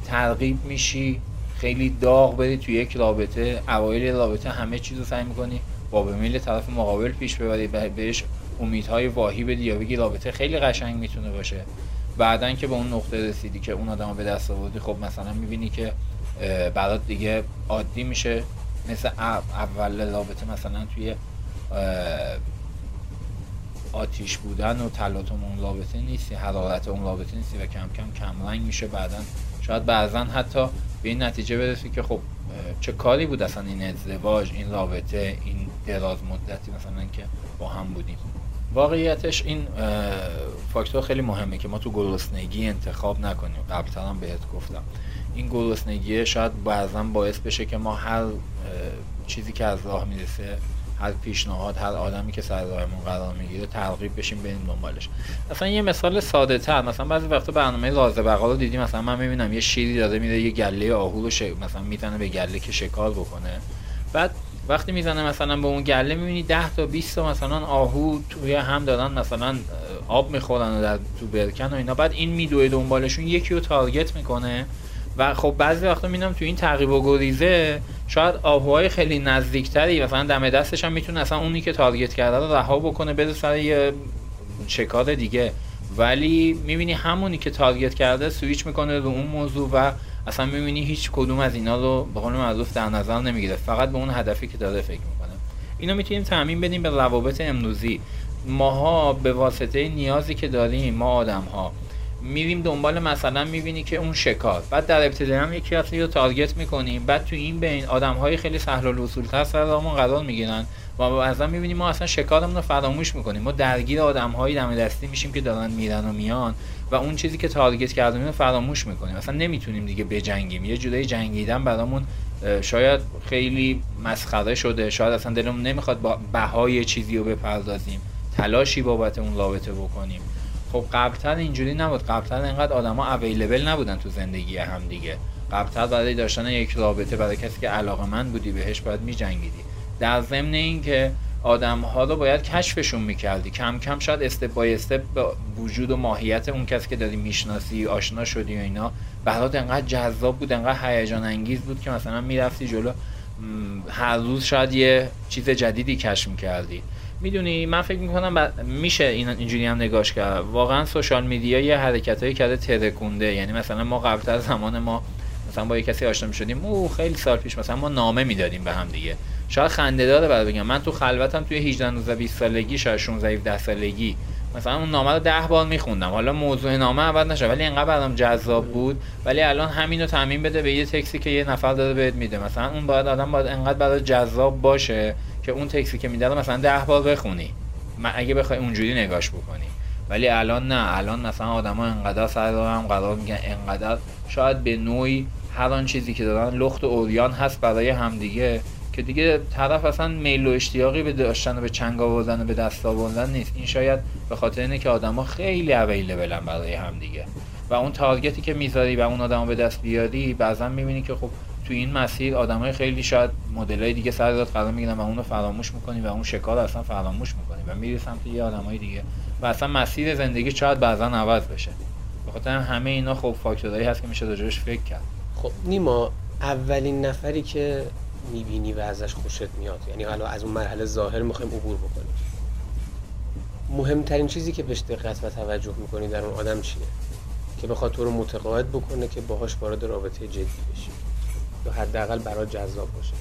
ترغیب میشی خیلی داغ بری توی یک رابطه اوایل رابطه همه چیز رو سعی می‌کنی با به میل طرف مقابل پیش ببری بهش امیدهای واهی بدی یا بگی رابطه خیلی قشنگ می‌تونه باشه. بعدا که به اون نقطه رسیدی که اون آدم به دست آوردی خب مثلا می‌بینی که برات دیگه عادی میشه. مثل اول رابطه مثلا توی آتیش بودن و تلاطم اون رابطه نیستی حرارت اون رابطه نیستی و کم کم کم رنگ میشه. بعدا شاید بعضا حتی به این نتیجه برسی که خب چه کاری بود اصلا این ازدواج این رابطه این دراز مدتی مثلا که با هم بودیم. واقعیتش این فاکتور خیلی مهمه که ما تو گرسنگی انتخاب نکنیم. قبلتر هم بهت گفتم. این گرسنگی شاید بعضا باعث بشه که ما هر چیزی که از راه می‌رسه هر پیشنهاد هر آدمی که سر راهمون قرار می‌گیره ترغیب بشیم بریم دنبالش. مثلا یه مثال ساده تر مثلا بعضی وقتا برنامه رازه بقا رو دیدیم مثلا من می‌بینم یه شیری داده میره یه گله آهو رو مثلا می‌زنه به گله که شکار بکنه. بعد وقتی می‌زنه مثلا به اون گله می‌بینی 10 تا 20 تا مثلا آهو توی هم دارن مثلا آب می‌خورن و در تو برکن و اینا. بعد این میدوه دنبالشون یکی رو تارگت می‌کنه. و خب بعضی وقتا می‌بینم تو این تعقیب و گریزه شاید آهوهای خیلی نزدیکتری مثلا دم دستش هم می‌تونه اصلا اونی که تارگت کرده رو رها بکنه بره سر یه شکار دیگه. ولی می‌بینی همونی که تارگت کرده سویچ می‌کنه رو اون موضوع و اصلا می‌بینی هیچ کدوم از اینا رو به قول معروف در نظر نمی‌گیره. فقط به اون هدفی که داره فکر می‌کنه. اینو می‌تونیم تعمین بدیم به روابط امروزی. ماها به واسطه نیازی که داریم ما آدم ها میریم دنبال مثلا می‌بینی که اون شکار. بعد در ابتدا هم یکی از رو تارگت می‌کنیم. بعد تو این بین آدم های خیلی سهل الوصول تر سر قرار می‌گیرن و بعضا می‌بینیم ما اصلا شکارمون رو فراموش می‌کنیم. ما درگیر آدم های دم دستی میشیم که دارن میرن و میان و اون چیزی که تارگت کردیم رو فراموش می‌کنیم. اصلا نمی‌تونیم دیگه بجنگیم. یه جورایی جنگیدن برامون شاید خیلی مسخره شده. شاید اصلا دلمون نمی‌خواد با بهای چیزی رو بپردازیم. تلاشی بابت اون رابطه بکنیم. خب قبلتر اینجوری نبود. قبلتر اینقدر آدما اویلیبل نبودن تو زندگی هم دیگه. قبلتر برای داشتن یک رابطه برای کسی که علاقه من بودی بهش باید میجنگیدی. در ضمن اینکه آدم ها رو باید کشفشون می‌کردی. کم کم شاید استپ بای استپ وجود و ماهیت اون کسی که داری می‌شناسی آشنا شدی و اینا برات انقدر جذاب بود انقدر هیجان انگیز بود که مثلا می‌رفتی جلو. هر روز شاید یه چیز جدیدی کشف می‌کردی. می‌دونی من فکر می‌کنم میشه این اینجوری هم نگاش کرد. واقعا سوشال میدیا یه حرکتایی کرده ترکونده. یعنی مثلا ما قبلتر زمان ما مثلا با یه کسی آشنا می‌شدیم او خیلی سال پیش مثلا ما نامه می‌دادیم به هم دیگه. شاید خنده داره برای بگم. من تو خلوتم توی 18 19 20 سالگی شاید 16 17 سالگی مثلا اون نامه رو ده بار میخوندم. حالا موضوع نامه عوض نشه ولی انقدر برام جذاب بود. ولی الان همین رو تعمین بده به یه تکسی که یه نفر داره بهت میده. مثلا اون باید آدم باید انقدر برای جذاب باشه که اون تکسی که میده مثلا ده بار بخونی. من اگه بخوای اونجوری نگاش بکنی. ولی الان نه. الان مثلا آدما انقدر سر هم قرار میگن انقدر شاید به نوعی هر آن چیزی که دارن لخت و اوریان هست برای همدیگه که دیگه طرف اصلا میل و اشتیاقی به داشتن و به چنگ آوردن و به دست آوردن نیست. این شاید به خاطر اینه که آدما خیلی اویلیبلن برای همدیگه. و اون تارگتی که می‌ذاری و اون آدمو به دست بیاری بعضا می‌بینی که خب تو این مسیر آدمای خیلی شاید مدلای دیگه سر داد قرار می‌گیرن و اونو فراموش می‌کنی و اون شکار اصلا فراموش می‌کنی و میری سمت یه آدمای دیگه و اصلا مسیر زندگی شاید بعضا عوض بشه. به خاطر همه اینا خب فاکتورایی هست که میشه راجعش فکر کرد. خب نیما اولین نفری که می‌بینی و ازش خوشت میاد یعنی حالا از اون مرحله ظاهر می‌خوایم عبور بکنیم. مهمترین چیزی که بهش دقت و توجه می‌کنی در اون آدم چیه؟ که بخواد تو رو متقاعد بکنه که باهاش وارد رابطه جدی بشی یا حداقل برای جذاب باشه.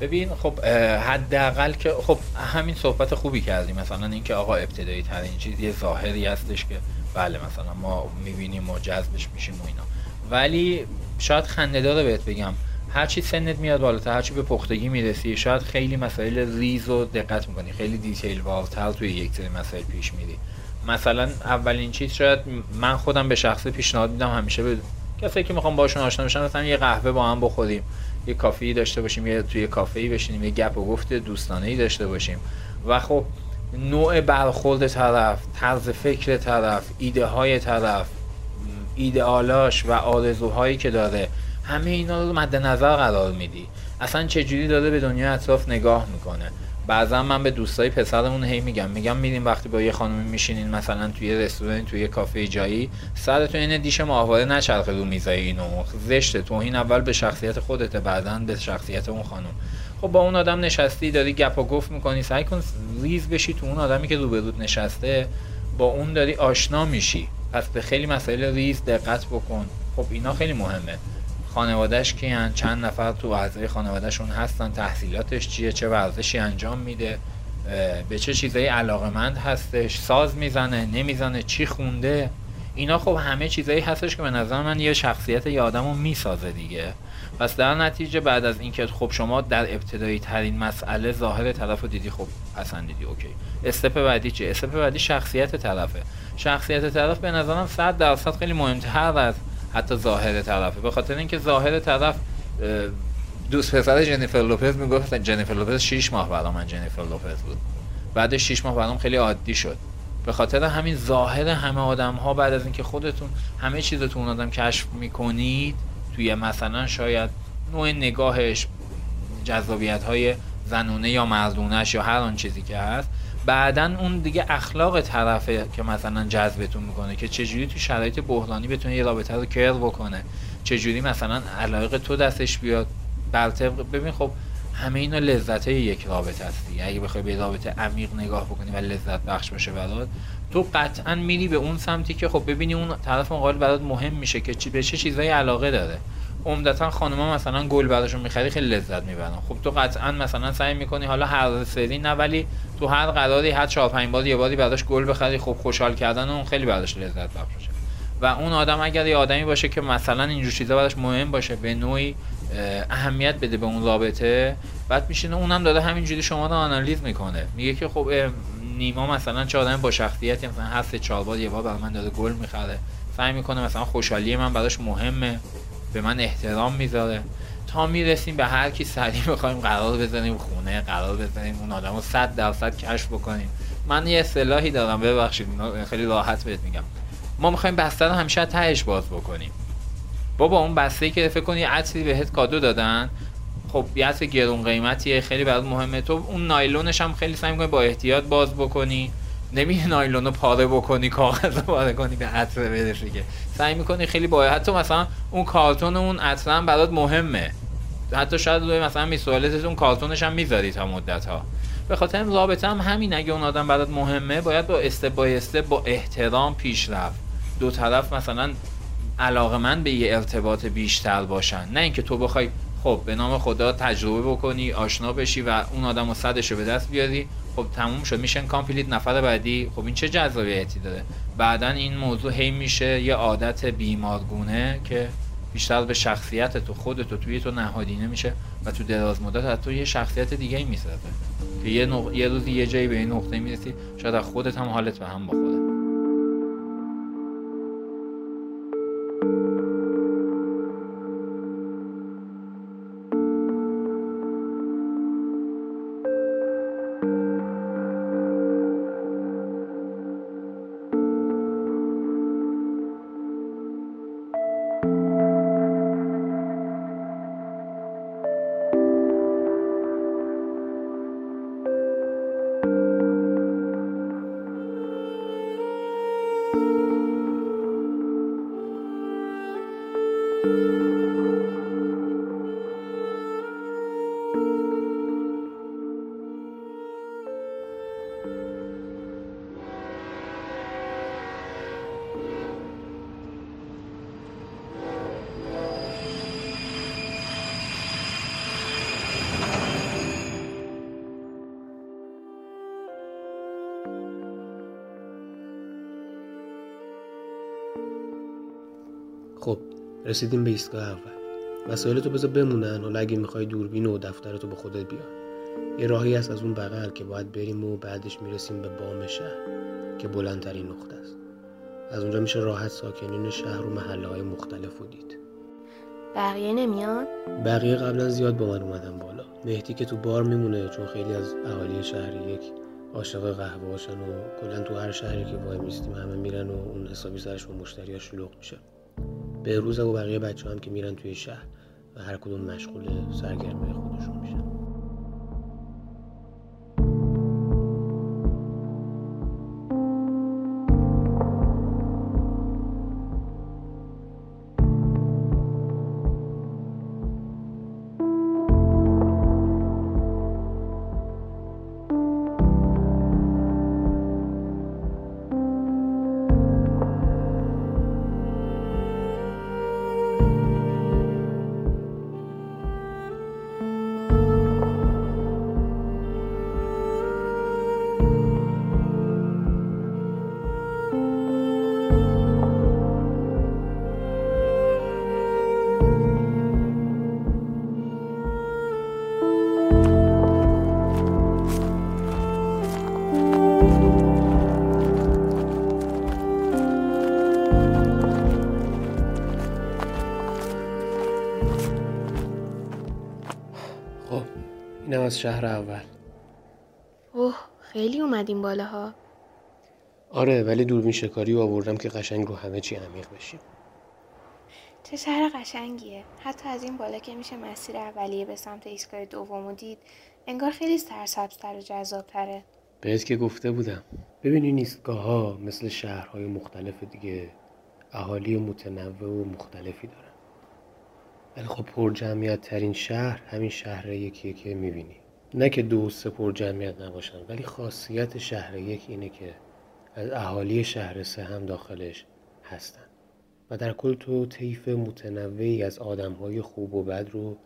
ببین خب حداقل که خب همین صحبت خوبی کردیم. مثلا اینکه آقا ابتدایی ترین چیز یه ظاهری هستش که بله مثلا ما می‌بینیم و جذبش میشیم و اینا. ولی شاید خنده داره بهت بگم هرچی سنت میاد بالاتر هرچی به پختگی می‌رسی شاید خیلی مسائل ریز و دقت می‌کنی. خیلی دیتیل والتر توی یک سری مسائل پیش میری. مثلا اولین چیز شاید من خودم به شخص پیشنهاد میدم همیشه به کسایی که می‌خوام باشون آشنا بشن مثلا یه قهوه با هم بخوریم. یه کافی داشته باشیم یه توی کافه بشینیم یه گپ و گفت دوستانه ای داشته باشیم. و خب نوع برخورد طرف طرز فکر طرف ایده های طرف ایدئالاش و آرزوهایی که داره همه اینا رو مد نظر قرار میدی. اصلا چجوری داره به دنیا اطراف نگاه می‌کنه؟ بعضا من به دوستای پسرمون هی میگم. میگم میریم وقتی با یه خانمی میشینین مثلا توی رستوران توی کافه جایی سرتون این دیش ماهواره نچرخه رو میزای اینو. زشته توهین اول به شخصیت خودت بعدا به شخصیت اون خانم خب با اون آدم نشستی داری گپ و گفت می‌کنی. سعی کن ریز بشی تو اون آدمی که روبرود نشسته. با اون داری آشنا میشی. پس به خیلی مسائل ریز دقت بکن. خب اینا خیلی مهمه. خانوادهش کیان چند نفر تو اعضای خانوادهشون هستن تحصیلاتش چیه چه ورزشی انجام میده به چه چیزایی علاقمند هستش ساز می‌زنه نمی‌زنه چی خونده. اینا خب همه چیزایی هستش که به نظر من یه شخصیت یه آدم رو می‌سازه دیگه. پس در نتیجه بعد از اینکه خب شما در ابتدایی ترین مسئله ظاهر طرف دیدی خب پسندیدی اوکی. استپ بعدی چه استپ بعدی شخصیت طرفه. شخصیت طرف به نظرم 100 درصد خیلی مهمتر از حتی ظاهر طرفه به خاطر اینکه ظاهر طرف دوست پسر جنیفر لوپز می‌گفت جنیفر لوپز 6 ماه برام من جنیفر لوپز بود. بعد 6 ماه برام خیلی عادی شد. به خاطر همین ظاهر همه آدم ها بعد از اینکه خودتون همه چیز تو اون آدم کشف می‌کنید توی مثلا شاید نوع نگاهش جذابیت های زنونه یا مردونش یا هر آن چیزی که هست بعدا اون دیگه اخلاق طرفه که مثلا جذبتون می‌کنه که چجوری تو شرایط بحرانی بتونه یه رابطه رو کرد بکنه. چجوری مثلا علاقه تو دستش بیاد. بر ببین خب همه اینا لذت یک رابطه هستی اگه بخوای به رابطه عمیق نگاه بکنی و لذت بخش باشه برات تو قطعا میری به اون سمتی که خب ببینی اون طرف مقابل برات مهم میشه که به چه چیزایی علاقه داره. عمدتا خانم‌ها مثلا گل براشون می‌خری خیلی لذت می‌برن. خب تو قطعا مثلا سعی می‌کنی حالا هر سری نه ولی تو هر قراری هر چهار پنج بار یه باری براش گل بخری خب خوشحال کردن اون خیلی براش لذت بخشه و اون آدم اگر یه آدمی باشه که مثلا اینجور چیزا براش مهم باشه به نوعی اهمیت بده به اون رابطه بعد میشینه اونم داره همینجوری شما رو آنالیز می‌کنه. میگه که خب نیما مثلا چه آدم با شخصیتی مثلا هست چهار بار یه بار برای من داره گل می‌خره. سعی می‌کنه مثلا خوشحالی من براش مهمه. به من احترام می‌ذاره. تا می‌رسیم به هر کی سریع بخوایم قرار بزنیم خونه قرار بزنیم اون آدم رو صد درصد کشف بکنیم. من یه اصطلاحی دارم ببخشید خیلی راحت بهت میگم. ما می‌خوایم بسته رو همیشه تهش باز بکنیم. بابا اون بسته که فکر کنی عطری بهت کادو دادن خب یه گرون قیمتیه خیلی برات مهمه. تو اون نایلونش هم خیلی سعی می‌کنی با احتیاط باز بکنی. نمیشه نایلون رو پاره بکنی کاغذ رو پاره کنی به عطر برسی که. سعی می‌کنی خیلی با حتی مثلا اون کارتون اون هم برات مهمه. حتی شاید روی مثلا میسوالتت اون کارتونش هم می‌ذاری تا مدت ها به خاطر رابطه هم همین اگه اون آدم برات مهمه باید با step با احترام پیش رفت. دو طرف مثلا علاقه من به یه ارتباط بیشتر باشن. نه اینکه تو بخوای خب به نام خدا تجربه بکنی آشنا بشی و اون آدم رو صدش رو به دست بیاری. خب تموم شد. mission complete نفر بعدی. خب این چه جذابیتی داره؟ بعدا این موضوع هی میشه یه عادت بیمارگونه که بیشتر به شخصیت تو خودت توی تو نهادینه میشه و تو دراز مدت تو یه شخصیت دیگه می‌سازه. که یه, نق... یه روزی یه جایی به این نقطه می‌رسی شاید از خودت هم حالت به هم بخوره خب رسیدیم به ایستگاه اول. وسایل تو بذار بمونن حالا اگه می‌خوای دوربین و دفترتو به خودت بیار. یه راهی هست از اون بغل که باید بریم و بعدش می‌رسیم به بام شهر که بلندترین نقطه است. از اونجا میشه راحت ساکنین شهر و محله های مختلف رو دید. بقیه نمیاد؟ بقیه قبلا زیاد با من اومدن بالا. مهدی که تو بار میمونه چون خیلی از اهالی شهر یک عاشق قهوه و کلا تو هر شهری که وای میستیم همه میرن و اون حسابی سرش با مشتری شلوغ میشه. به روز و بقیه بچه هم که میرن توی شهر و هر کدوم مشغول سرگرمی خودشون میشن. از شهر اول. اوه خیلی اومدیم بالاها. آره ولی دوربین شکاری رو آوردم که قشنگ رو همه چی عمیق بشیم. چه شهر قشنگیه. حتی از این بالا که میشه مسیر اولیه به سمت ایستگاه دوم دید انگار خیلی سرسبزتر و جذابتره. بهت که گفته بودم. ببین این ایستگاه ها مثل شهرهای مختلف دیگه اهالی متنوع و مختلفی دارن. ولی خب پر جمعیت ترین شهر همین شهر یکیه که می‌بینی. نه که دو سه پر جمعیت نباشن ولی خاصیت شهر یک اینه که از اهالی شهر سه هم داخلش هستن. و در کل تو طیف متنوعی از آدم های خوب و بد رو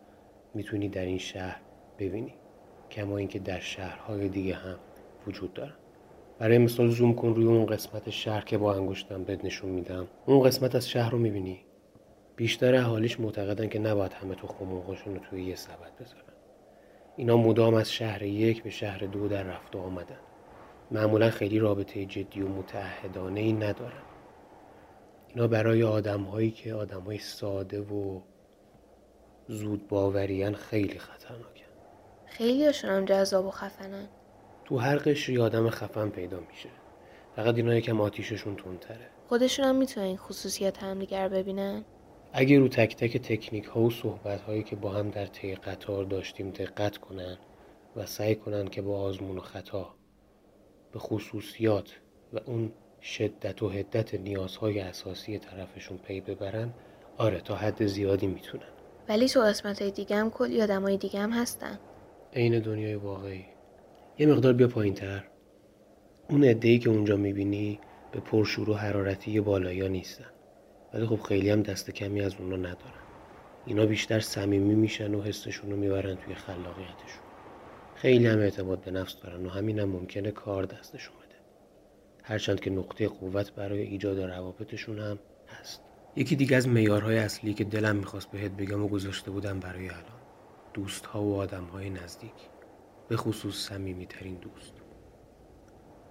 می‌تونی در این شهر ببینی کما اینکه در شهرهای دیگه هم وجود دارن برای مثال زوم کن روی اون قسمت شهر که با انگشتم بهت نشون میدم. اون قسمت از شهر رو می‌بینی؟ بیشتر اهالیش معتقدن که نباید همه تخم مرغاشون رو توی یه سبد بذارن. اینا مدام از شهر یک به شهر دو در رفت و آمدن. معمولا خیلی رابطه جدی و متعهدانه ای ندارن. اینا برای آدم هایی که آدم های ساده و زود باوریان خیلی خطرناکن. خیلی هم جذاب و خفنن. تو هر قشری آدم خفن پیدا میشه. فقط اینا یکم آتیششون تندتره. خودشون هم می‌تونن این خصوصیت همدیگر ببینن؟ اگه رو تک تک تکنیک ها و صحبت هایی که با هم در طی قطار داشتیم دقت کنن و سعی کنن که با آزمون و خطا به خصوصیات و اون شدت و حدت نیازهای اساسی طرفشون پی ببرن آره تا حد زیادی می‌تونن. ولی تو قسمت های دیگه هم کلی آدم های دیگه هم هستن. عین دنیای واقعی. یه مقدار بیا پایین تر اون عده که اونجا می‌بینی به پرشور و حرارتی بالایی نیستن. ولی خب خیلی هم دست کمی از اونا ندارن. اینا بیشتر صمیمی میشن و حسشون رو می‌برن توی خلاقیتشون. خیلی هم اعتماد به نفس دارن و همین هم ممکنه کار دستشون بده هرچند که نقطه قوت برای ایجاد روابطشون هم هست. یکی دیگه از میارهای اصلی که دلم می‌خواست بهت بگم و گذاشته بودم برای الان دوست ها و آدم های نزدیک. به خصوص ترین دوست.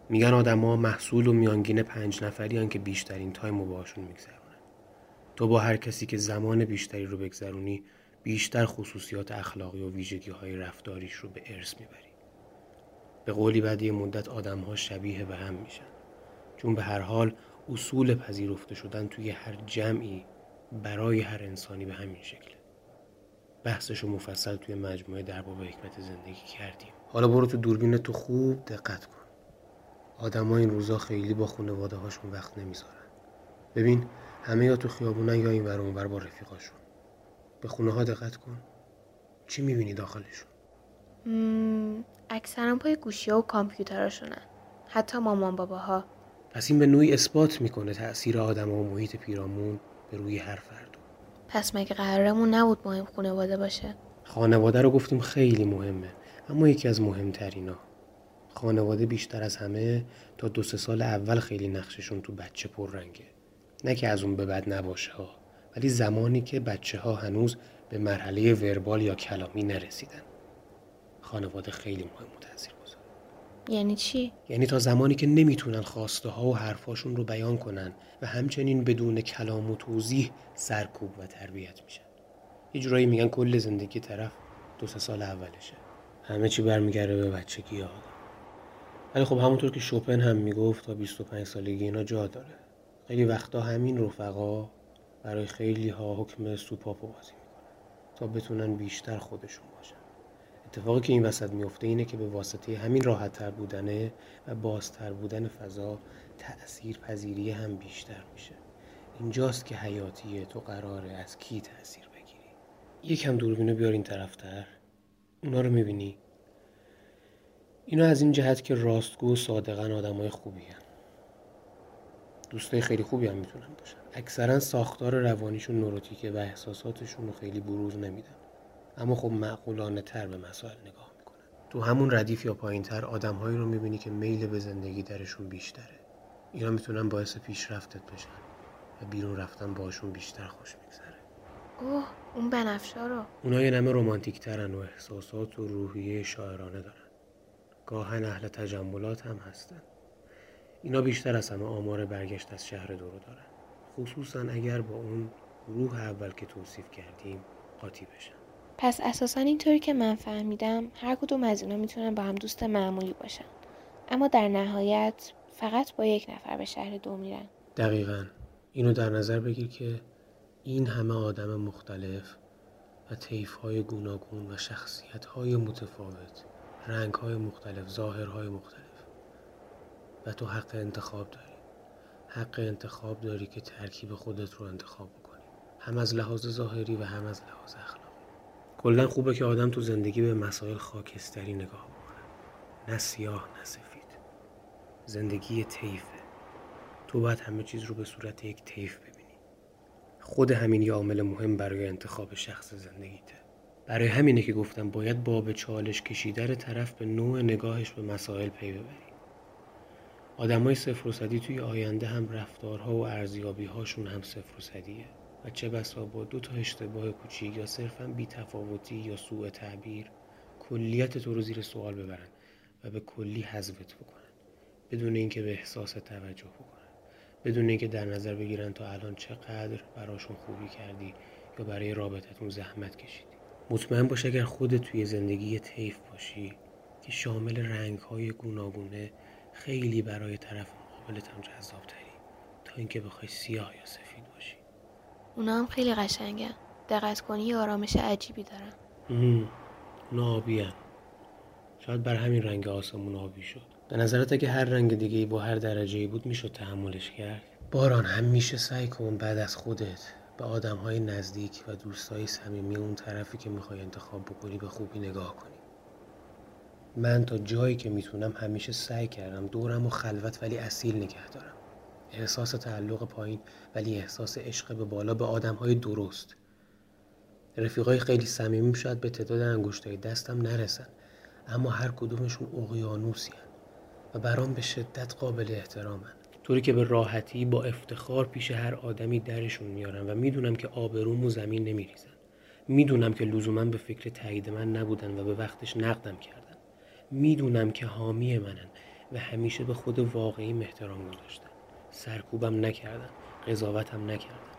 میگن آدما محصول و میانگین پنج نفری که بیشترین تایم رو باشون میگذرونن. تو با هر کسی که زمان بیشتری رو بگذرونی بیشتر خصوصیات اخلاقی و ویژگی های رفتاریش رو به ارث می‌بری. به قولی بعد یه مدت آدم ها شبیه به هم میشن. چون به هر حال اصول پذیرفته شدن توی هر جمعی برای هر انسانی به همین شکله. بحثش رو مفصل توی مجموعه در باب حکمت زندگی کردیم. حالا برو تو دوربین تو خوب دقت کن. آدما این روزا خیلی با خانواده هاشون وقت نمی‌ذارن. ببین همه یا تو خیابونن یا این ور اونور با رفیقاشون. به خونه ها دقت کن. چی می‌بینی داخلشون؟ اکثرا پای گوشی ها و کامپیوتراشونن. حتی مامان باباها. پس این به نوعی اثبات می‌کنه تاثیر آدم و محیط پیرامون به روی هر فرد. پس مگه قرارمون نبود مهم خانواده باشه؟ خانواده رو گفتیم خیلی مهمه اما یکی از مهمترینا. خانواده بیشتر از همه تا دو سه سال اول خیلی نقششون تو بچه پررنگه. نه که از اون به بعد نباشه ها ولی زمانی که بچه ها هنوز به مرحله وربال یا کلامی نرسیدن. خانواده خیلی مهم و تاثیر یعنی چی؟ یعنی تا زمانی که نمی‌تونن خواسته ها و حرفاشون رو بیان کنن و همچنین بدون کلام و توضیح سرکوب و تربیت میشن. یه جورایی میگن کل زندگی طرف دو سه سال اولشه. همه چی برمیگرده به بچگی ها ولی خب همونطور که شوپن هم می‌گفت تا 25 سالگی اینا جا داره. خیلی وقتا همین رفقا برای خیلی ها حکم سوپاپو بازی می‌کنن تا بتونن بیشتر خودشون باشن. اتفاقی که این وسط میفته اینه که به واسطه همین راحت تر بودنه و بازتر بودن فضا تأثیر پذیری هم بیشتر میشه. اینجاست که حیاتیه تو قراره از کی تأثیر بگیری. یکم دوربینو بیار این طرفتر. اونا رو می‌بینی؟ اینا از این جهت که راستگو و صادقن آدم های خوبی هم. دوستای خیلی خوبی هم می‌تونن باشن. اکثرا ساختار روانیشون نوروتیکه و احساساتشون رو خیلی بروز نمیدن. اما خب معقولانه تر به مسائل نگاه می‌کنن. تو همون ردیف یا پایین تر آدم هایی رو می‌بینی که میل به زندگی درشون بیشتره. اینا می‌تونن باعث پیشرفتت بشن و بیرون رفتن باشون بیشتر خوش میگذره. اوه اون بنفشا رو. اونا یه نمه رومانتیک ترن و احساسات و روحیه شاعرانه دارن. گاهن اهل تجملات هم هستن. اینا بیشتر از همه آمار برگشت از شهر دورو دارن. خصوصا اگر با اون روح اول که توصیف کردیم قاطی بشن. پس اساسا اینطوری که من فهمیدم هر کدوم از اینا می‌تونن با هم دوست معمولی باشن. اما در نهایت فقط با یک نفر به شهر دو میرن. دقیقا. اینو در نظر بگیر که این همه آدم مختلف و طیف های گوناگون و شخصیت های متفاوت رنگ های مختلف ظاهرهای مختلف. و تو حق انتخاب داری. حق انتخاب داری که ترکیب خودت رو انتخاب بکنی. هم از لحاظ ظاهری و هم از لحاظ اخلاقی. کلا خوبه که آدم تو زندگی به مسائل خاکستری نگاه بکنه. نه سیاه نه سفید. زندگی طیفه. تو باید همه چیز رو به صورت یک طیف ببینی. خود همین یه عامل مهم برای انتخاب شخص زندگیته. برای همینه که گفتم باید با به چالش کشیدن طرف به نوع نگاهش به مسائل پی ببری. آدمای صفر و صدی توی آینده هم رفتارها و ارزیابی هاشون هم صفر و صدیه. و چه بسا با دو تا اشتباه کوچیک یا صرفا بی تفاوتی یا سوء تعبیر کلیت تو رو زیر سوال ببرن و به کلی حذفت بکنن. بدون اینکه به احساس توجه بکنن. بدون اینکه در نظر بگیرن تا الان چقدر براشون خوبی کردی یا برای رابطتون زحمت کشیدی. مطمئن باش اگر خودت توی زندگی طیف باشی که شامل رنگ های گوناگونه خیلی برای طرف مقابلت هم جذاب تری تا اینکه بخوای سیاه یا سفید باشی. اونا هم خیلی قشنگن. دقت کنی یه آرامش عجیبی دارن. اونا آبی شاید بر همین رنگ آسمون آبی شد. به نظرت اگه هر رنگ دیگه با هر درجه بود می‌شد تحملش کرد؟ باران همیشه سعی کن بعد از خودت به آدم های نزدیک و دوستای صمیمی اون طرفی که می‌خوای انتخاب بکنی به خوبی نگاه کنی. من تا جایی که می‌تونم همیشه سعی کردم دورم و خلوت ولی اصیل نگه دارم. احساس تعلق پایین ولی احساس عشق به بالا به آدم های درست. رفیقای خیلی صمیمیم شاید به تعداد انگشتای دستم نرسن اما هر کدومشون اقیانوسی و برام به شدت قابل احترامن. طوری که به راحتی با افتخار پیش هر آدمی درشون میارن و می‌دونم که آبروم و زمین نمیریزن. می‌دونم که لزوما به فکر تایید من نبودن و به وقتش نقدم کردن. می‌دونم که حامی منن و همیشه به خود واقعی احترام گذاشتن. سرکوبم نکردن قضاوتم نکردن.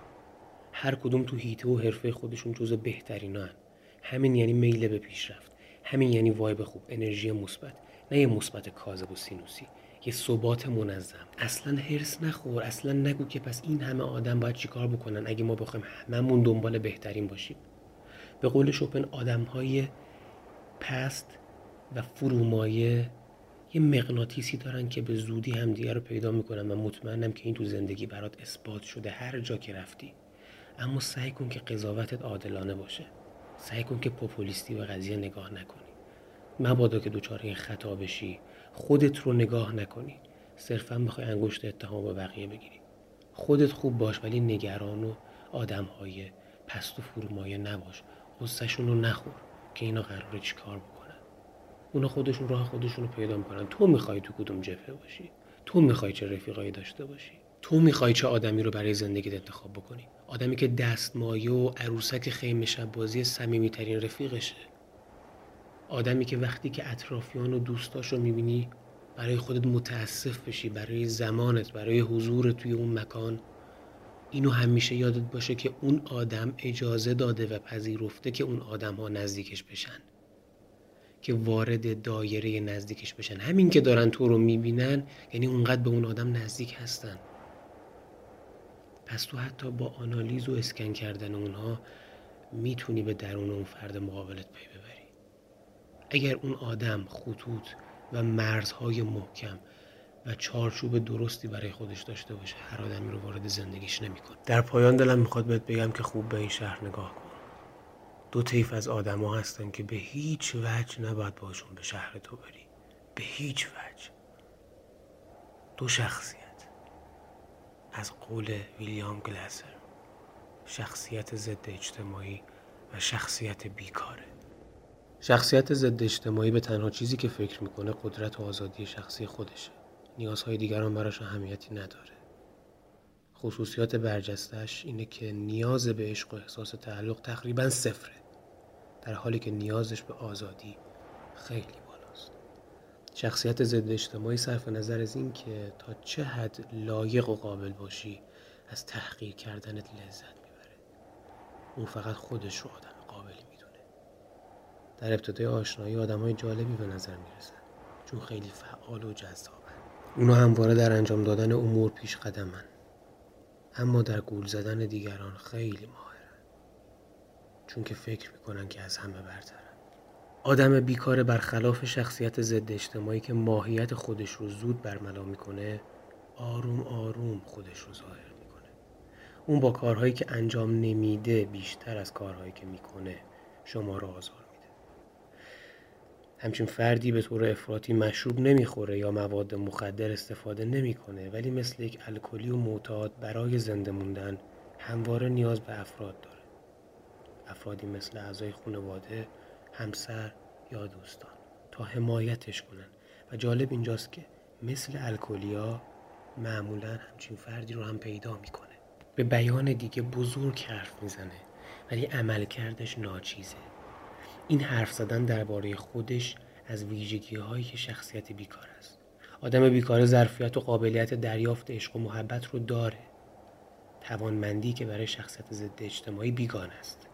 هر کدوم تو هیته و حرفه خودشون جز بهترینان همین یعنی میل به پیشرفت. همین یعنی وایب خوب انرژی مثبت. نه یه مثبت کاذب و سینوسی. یه ثبات منظم. اصلا هرس نخور. اصلا نگو که پس این همه آدم باید چیکار بکنن اگه ما بخوایم هممون دنبال بهترین باشیم. به قول شوپن آدم های پست و فرومایه یه مغناطیسی دارن که به زودی همدیگه رو پیدا می‌کنن و مطمئنم که این تو زندگی برات اثبات شده هر جا که رفتی. اما سعی کن که قضاوتت عادلانه باشه. سعی کن که پوپولیستی به قضیه نگاه نکنی. مبادا که دچار این خطا بشی خودت رو نگاه نکنی. صرفا بخوای انگشت اتهام به بقیه بگیری. خودت خوب باش ولی نگران و آدم های پست و فرومایه نباش. غصهشون رو نخور که اینا قراره چیکار بکنن. اونا خودشون راه خودشون رو پیدا می‌کنن. تو می‌خوای تو کدوم جبهه باشی؟ تو می‌خوای چه رفیقایی داشته باشی؟ تو می‌خوای چه آدمی رو برای زندگیت انتخاب بکنی؟ آدمی که دستمایه و عروسک خیمه شب بازی صمیمیترین رفیقشه. آدمی که وقتی که اطرافیان و دوستاش رو می‌بینی برای خودت متاسف بشی برای زمانت برای حضور توی اون مکان اینو همیشه یادت باشه که اون آدم اجازه داده و پذیرفته که اون آدم ها نزدیکش بشن. که وارد دایره نزدیکش بشن. همین که دارن تو رو می‌بینن یعنی اونقدر به اون آدم نزدیک هستن. پس تو حتی با آنالیز و اسکن کردن اونها می‌تونی به درون اون فرد مقابلت پی ببری. اگر اون آدم خطوط و مرزهای محکم و چارچوب درستی برای خودش داشته باشه هر آدمی رو وارد زندگیش نمی‌کنه. در پایان دلم می‌خواد بهت بگم که خوب به این شهر نگاه کن. دو طیف از آدما هستن که به هیچ وجه نباید باشون به شهر تو بری. به هیچ وجه. دو شخصیت. از قول ویلیام گلاسر. شخصیت ضد اجتماعی و شخصیت بیکاره. شخصیت ضد اجتماعی به تنها چیزی که فکر می‌کنه قدرت و آزادی شخصی خودشه. نیازهای دیگران براش اهمیتی نداره. خصوصیات برجستش اینه که نیاز به عشق و احساس تعلق تقریبا صفره. در حالی که نیازش به آزادی خیلی بالاست. شخصیت ضد اجتماعی صرف نظر از این که تا چه حد لایق و قابل باشی از تحقیر کردنت لذت می‌بره. اون فقط خودش رو آدم در ابتدای آشنایی آدم های جالبی به نظر می‌رسن. چون خیلی فعال و جذابن. اونا همواره در انجام دادن امور پیش قدمن. اما در گول زدن دیگران خیلی ماهرن چون که فکر می‌کنن که از همه برترن. آدم بیکار برخلاف شخصیت ضد اجتماعی که ماهیت خودش رو زود برملا می‌کنه آروم آروم خودش رو ظاهر می‌کنه. اون با کارهایی که انجام نمیده بیشتر از کارهایی که می‌کنه شما رو آزار میده. همچین فردی به طور افراطی مشروب نمی‌خوره یا مواد مخدر استفاده نمی‌کنه ولی مثل یک الکلی و معتاد برای زنده موندن همواره نیاز به افراد داره. افرادی مثل اعضای خانواده همسر یا دوستان تا حمایتش کنن. و جالب اینجاست که مثل الکلیا معمولا همچین فردی رو هم پیدا می‌کنه. به بیان دیگه بزرگ حرف می‌زنه ولی عملکردش ناچیزه. این حرف زدن درباره خودش از ویژگی هایی که شخصیت بیکار است. آدم بیکار ظرفیت و قابلیت دریافت عشق و محبت رو داره. توانمندی که برای شخصیت ضد اجتماعی بیگان است.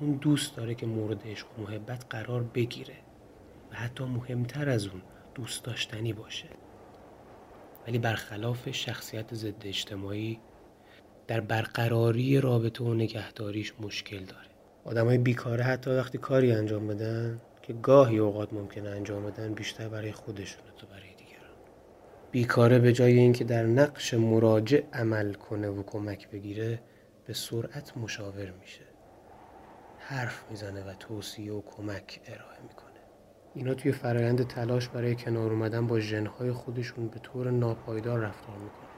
اون دوست داره که مورد عشق و محبت قرار بگیره و حتی مهمتر از اون دوست داشتنی باشه. ولی برخلاف شخصیت ضد اجتماعی در برقراری رابطه و نگهداریش مشکل داره. آدم های بیکاره حتی وقتی کاری انجام بدن که گاهی اوقات ممکنه انجام بدن بیشتر برای خودشونه تا برای دیگران. بیکاره به جای اینکه در نقش مراجع عمل کنه و کمک بگیره به سرعت مشاور میشه. حرف می‌زنه و توصیه و کمک ارائه می‌کنه. اینا توی فرایند تلاش برای کنار اومدن با ژنهای خودشون به طور ناپایدار رفتار می‌کنه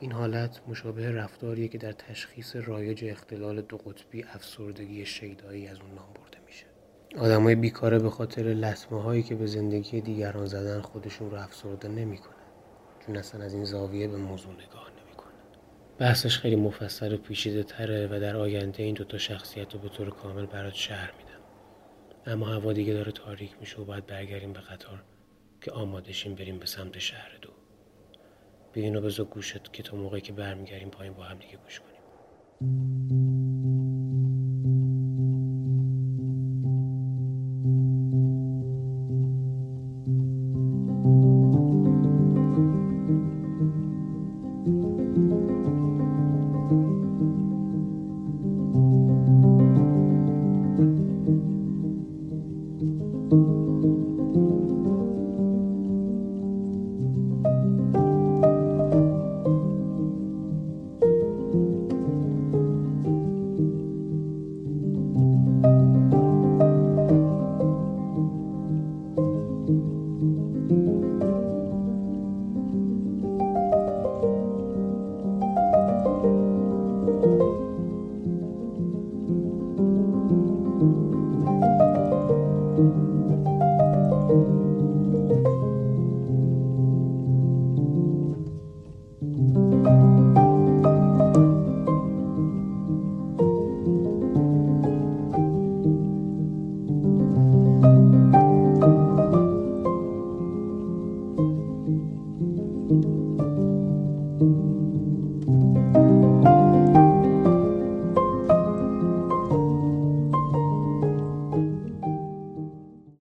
این حالت مشابه رفتاریه که در تشخیص رایج اختلال دو قطبی افسردگی شیدایی از اون نام برده میشه. آدمای بیکاره به خاطر لطمه هایی که به زندگی دیگران زدن خودشون رو افسرده نمی‌کنن. چون اصلا از این زاویه به موضوع نگاه بحثش خیلی مفصل و پیچیده تره و در آینده این دوتا شخصیت رو به طور کامل برات شهر میدم. اما هوا دیگه داره تاریک میشه و باید برگردیم به قطار که آمادشیم بریم به سمت شهر دو. بگین و بذار گوشت که تا موقعی که برمیگردیم پایین با هم دیگه گوش کنیم.